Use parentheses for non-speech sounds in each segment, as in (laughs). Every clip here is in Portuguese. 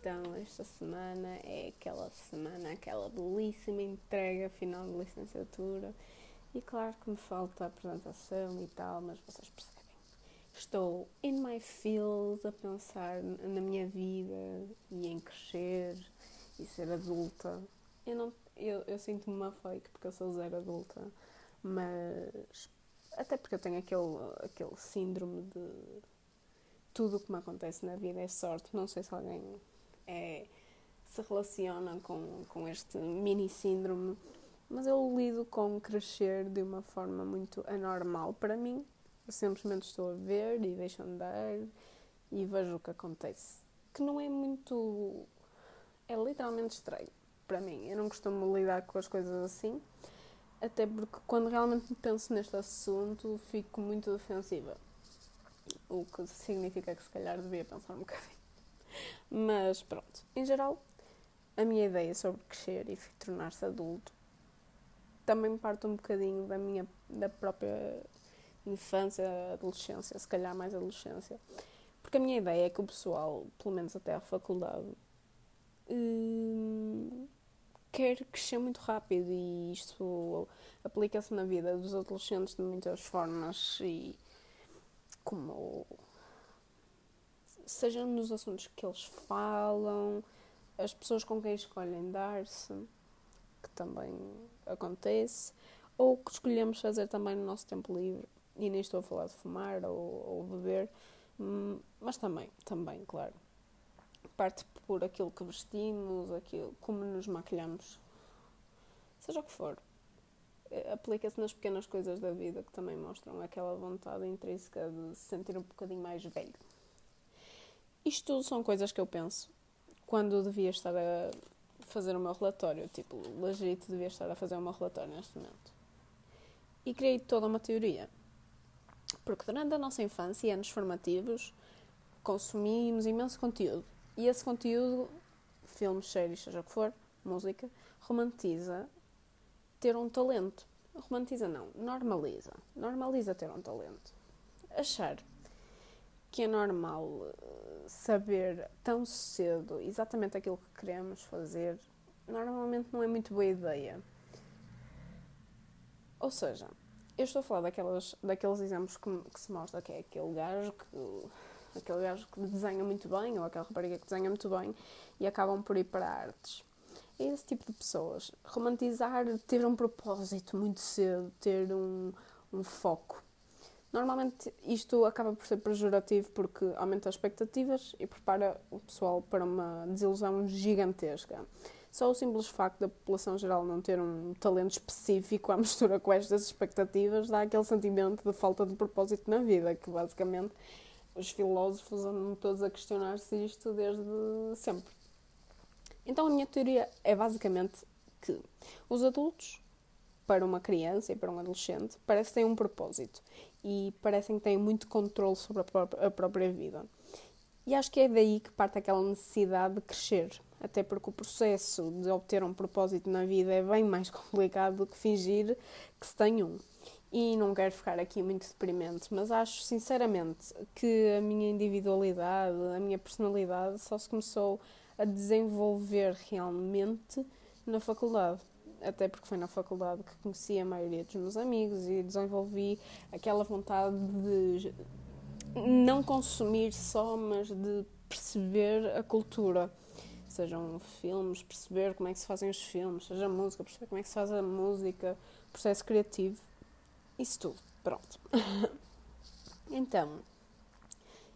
então esta semana é aquela semana, aquela belíssima entrega final de licenciatura. E claro que me falta a apresentação e tal, mas vocês percebem. Estou in my feels a pensar na minha vida e em crescer e ser adulta. Eu, não, eu, eu sinto-me uma fake porque eu sou zero adulta, mas até porque eu tenho aquele, aquele síndrome de tudo o que me acontece na vida é sorte. Não sei se alguém é, se relaciona com, com este mini síndrome, mas eu lido com crescer de uma forma muito anormal para mim. Eu simplesmente estou a ver e deixo andar e vejo o que acontece. Que não é muito. É literalmente estranho para mim. Eu não costumo lidar com as coisas assim, até porque quando realmente penso neste assunto fico muito defensiva. O que significa que se calhar devia pensar um bocadinho. Mas pronto, em geral, a minha ideia sobre crescer e tornar-se adulto também parte um bocadinho da minha da própria infância, adolescência, se calhar mais adolescência. Porque a minha ideia é que o pessoal, pelo menos até à faculdade, hum, quer crescer muito rápido e isto aplica-se na vida dos adolescentes de muitas formas e como seja nos assuntos que eles falam, as pessoas com quem escolhem dar-se, que também acontece, ou que escolhemos fazer também no nosso tempo livre, e nem estou a falar de fumar ou, ou beber, hum, mas também, também, claro. Parte por aquilo que vestimos, aquilo, como nos maquilhamos, seja o que for. Eh, aplica-se nas pequenas coisas da vida que também mostram aquela vontade intrínseca de se sentir um bocadinho mais velho. Isto tudo são coisas que eu penso quando devia estar a fazer o meu relatório. Tipo, legítimo devia estar a fazer o meu relatório neste momento. E criei toda uma teoria. Porque durante a nossa infância e anos formativos consumimos imenso conteúdo. E esse conteúdo, filmes, séries, seja o que for, música, romantiza ter um talento. Romantiza não, normaliza. Normaliza ter um talento. Achar que é normal eh, saber tão cedo exatamente aquilo que queremos fazer, normalmente não é muito boa ideia. Ou seja, eu estou a falar daquelas, daqueles exemplos que, que se mostra que é aquele gajo que aquele gajo que desenha muito bem ou aquela rapariga que desenha muito bem e acabam por ir para artes. É esse tipo de pessoas. Romantizar, ter um propósito muito cedo, ter um, um foco. Normalmente isto acaba por ser pejorativo porque aumenta as expectativas e prepara o pessoal para uma desilusão gigantesca. Só o simples facto da população geral não ter um talento específico à mistura com estas expectativas dá aquele sentimento de falta de propósito na vida, que basicamente os filósofos andam todos a questionar-se isto desde sempre. Então a minha teoria é basicamente que os adultos, para uma criança e para um adolescente, parecem ter um propósito e parecem que têm muito controle sobre a própria vida. E acho que é daí que parte aquela necessidade de crescer, até porque o processo de obter um propósito na vida é bem mais (laughs) complicado do que fingir que se tem um. E não quero ficar aqui muito deprimente, mas acho sinceramente que a minha individualidade, a minha personalidade só se começou a desenvolver realmente na faculdade até porque foi na faculdade que conheci a maioria dos meus amigos e desenvolvi aquela vontade de não consumir só, mas de perceber a cultura. Sejam filmes, perceber como é que se fazem os filmes, seja música, perceber como é que se faz a música, processo criativo, isso tudo. Pronto. (laughs) então,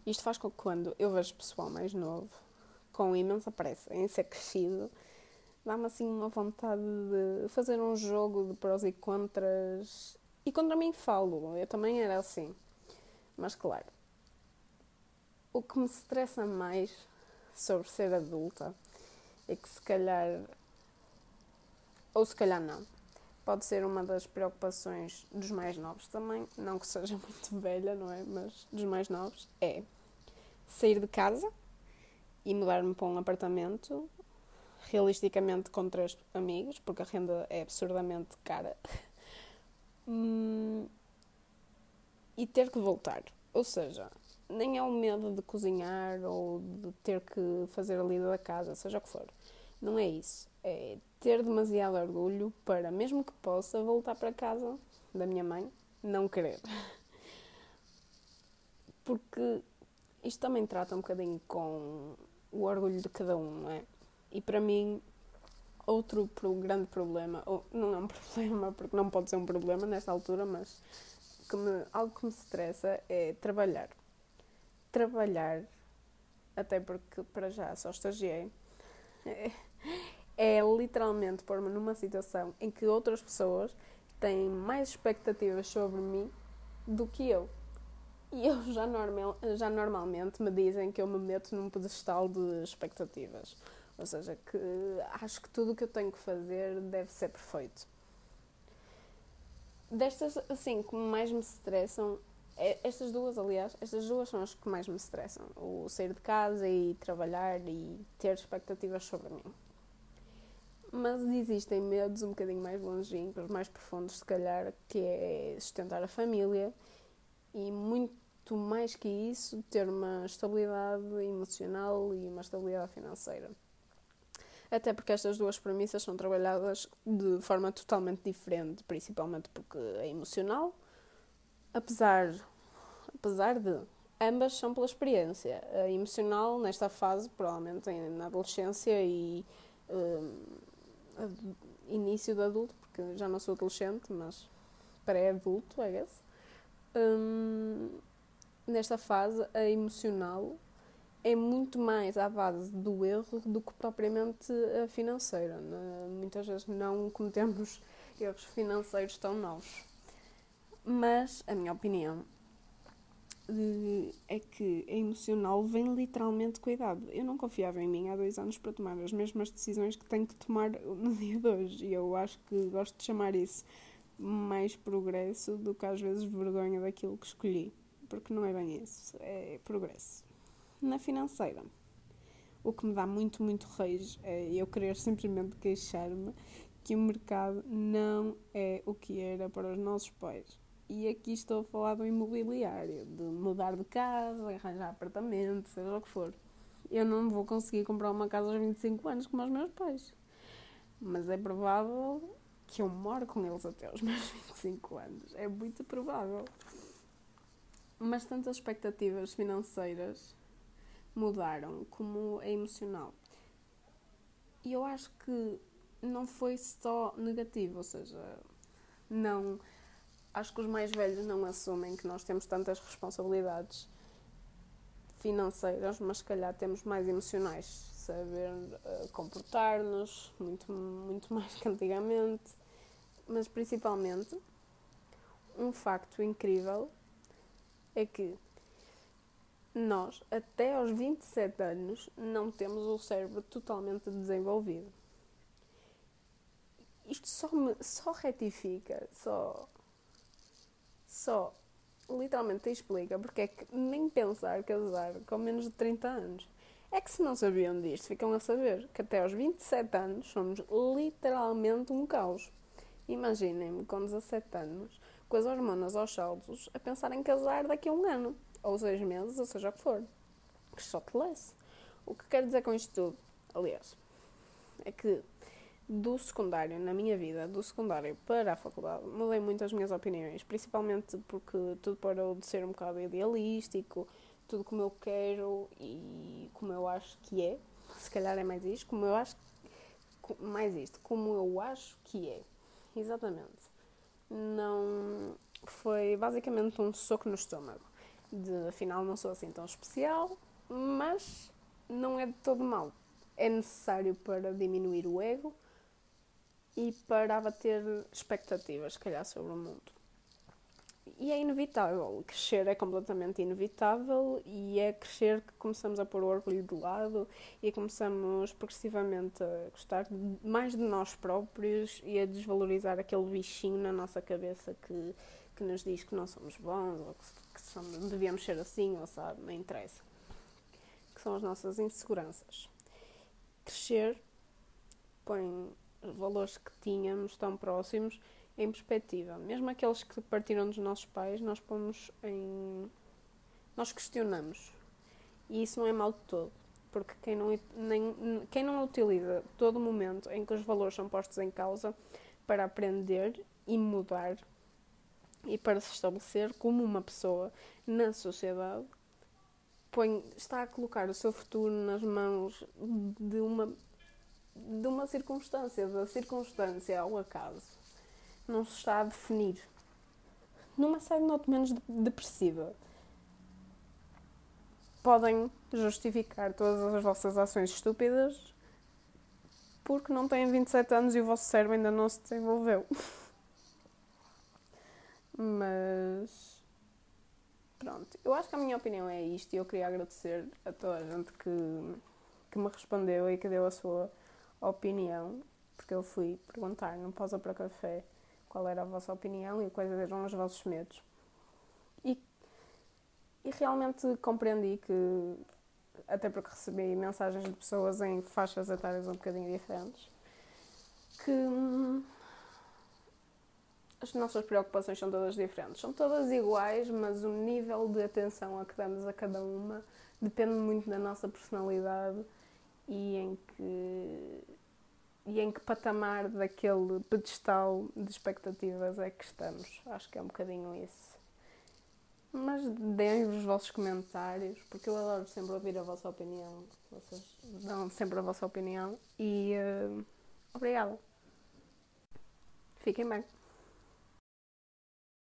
isto faz com que quando eu vejo pessoal mais novo, com imensa pressa em ser crescido, dá-me assim uma vontade de fazer um jogo de prós e contras. E contra mim falo, eu também era assim. Mas claro, o que me estressa mais sobre ser adulta é que se calhar, ou se calhar não, pode ser uma das preocupações dos mais novos também, não que seja (laughs) muito velha, não é? Mas dos mais novos, é sair de casa e mudar-me para um apartamento realisticamente com três amigos, porque a renda é absurdamente cara. Hum, e ter que voltar. Ou seja, nem é o medo de cozinhar ou de ter que fazer a lida da casa, seja o que for. Não é isso. É ter demasiado orgulho para, mesmo que possa, voltar para casa da minha mãe, não querer. Porque isto também trata um bocadinho com o orgulho de cada um, não é? E para mim, outro grande problema, ou não é um (laughs) problema, porque não pode ser um problema nesta altura, mas que me, algo que me estressa é trabalhar. Trabalhar, até porque para já só estagiei, é, é literalmente pôr-me numa situação em que outras pessoas têm mais expectativas sobre mim do que eu. E eu já, normal, já normalmente me dizem que eu me meto num pedestal de expectativas. Ou seja, que acho que tudo o que eu tenho que fazer deve ser perfeito. Destas, assim, que mais me estressam, é, estas duas, aliás, estas duas são as que mais me estressam. O sair de casa e trabalhar e ter expectativas sobre mim. Mas existem medos um bocadinho mais longínquos, mais profundos, se calhar, que é sustentar a família e muito mais que isso, ter uma estabilidade emocional e uma estabilidade financeira até porque estas duas premissas são trabalhadas de forma totalmente diferente, principalmente porque é emocional, apesar, apesar de ambas são pela experiência. A emocional, nesta fase, provavelmente na adolescência e um, início do adulto, porque já não sou adolescente, mas pré-adulto, I guess. Um, nesta fase, a emocional é muito mais à base do erro do que propriamente a financeira. Né? Muitas vezes não cometemos erros financeiros tão novos. Mas a minha opinião é que a emocional vem literalmente cuidado. Eu não confiava em mim há dois anos para tomar as mesmas decisões que tenho que tomar (laughs) no dia de hoje. E eu acho que gosto de chamar isso mais progresso do que às vezes vergonha daquilo que escolhi. Porque não é bem isso, é progresso na financeira. O que me dá muito, muito rage é eu querer simplesmente queixar-me que o mercado não é o que era para os nossos pais. E aqui estou a falar do imobiliário, de mudar de casa, arranjar apartamento, seja o que for. Eu não vou conseguir comprar uma casa aos 25 anos como os meus pais. Mas é provável que eu moro com eles até aos (laughs) meus 25 anos. É muito provável. Mas tantas expectativas financeiras mudaram, como é emocional. E eu acho que não foi só negativo, ou seja, não acho que os mais velhos não assumem que nós temos tantas responsabilidades financeiras, mas se calhar temos mais emocionais, saber uh, comportar-nos muito, muito (laughs) mais que antigamente. Mas principalmente, um facto incrível é que nós, até aos 27 anos, não temos o cérebro totalmente desenvolvido. Isto só, me, só retifica, só, só literalmente explica porque é que nem pensar casar com menos de 30 anos. É que se não sabiam disto, ficam a saber que até aos 27 anos somos literalmente um caos. Imaginem-me com 17 anos, com as hormonas aos saltos, a pensar em casar daqui a um ano ou seis meses, ou seja o que for. Que só te lesse. O que quero dizer com isto tudo, aliás, é que do secundário, na minha vida, do secundário para a faculdade, mudei muito as minhas opiniões, principalmente porque tudo parou de ser um bocado idealístico, tudo como eu quero e como eu acho que é. Se calhar é mais isto, como eu acho mais isto, como eu acho que é. Exatamente. Não foi basicamente um soco no estômago de afinal não sou assim tão especial, mas não é de todo mal. É necessário para diminuir o ego e para abater expectativas, se calhar, sobre o mundo. E é inevitável. Crescer é completamente inevitável e é crescer que começamos a pôr o orgulho de lado e começamos progressivamente a gostar mais de nós próprios e a desvalorizar aquele bichinho na nossa cabeça que, que nos diz que não somos bons ou que somos, devíamos ser assim, ou sabe, não interessa. Que são as nossas inseguranças. Crescer põe valores que tínhamos tão próximos em perspectiva. Mesmo aqueles que partiram dos nossos pais, nós pomos em nós questionamos. E isso não é mal de todo, porque quem não, nem, quem não utiliza todo o momento em que os valores são postos em causa para aprender e mudar e para se estabelecer como uma pessoa na sociedade, põe, está a colocar o seu futuro nas mãos de uma, de uma circunstância, da circunstância ao acaso. Não se está a definir. Numa série not menos depressiva, podem justificar todas as vossas ações estúpidas porque não têm 27 anos e o vosso cérebro ainda não se desenvolveu. (laughs) Mas pronto, eu acho que a minha opinião é isto e eu queria agradecer a toda a gente que, que me respondeu e que deu a sua opinião, porque eu fui perguntar no Pausa para Café qual era a vossa opinião e quais eram os vossos medos. E, e realmente compreendi que, até porque recebi mensagens de pessoas em faixas etárias um bocadinho diferentes, que hum, as nossas preocupações são todas diferentes. São todas iguais, mas o nível de atenção a que damos a cada uma depende muito da nossa personalidade e em que, e em que patamar daquele pedestal de expectativas é que estamos. Acho que é um bocadinho isso. Mas deem os vossos comentários, porque eu adoro sempre ouvir a vossa opinião. Vocês dão sempre a vossa opinião. E uh, obrigada. Fiquem bem.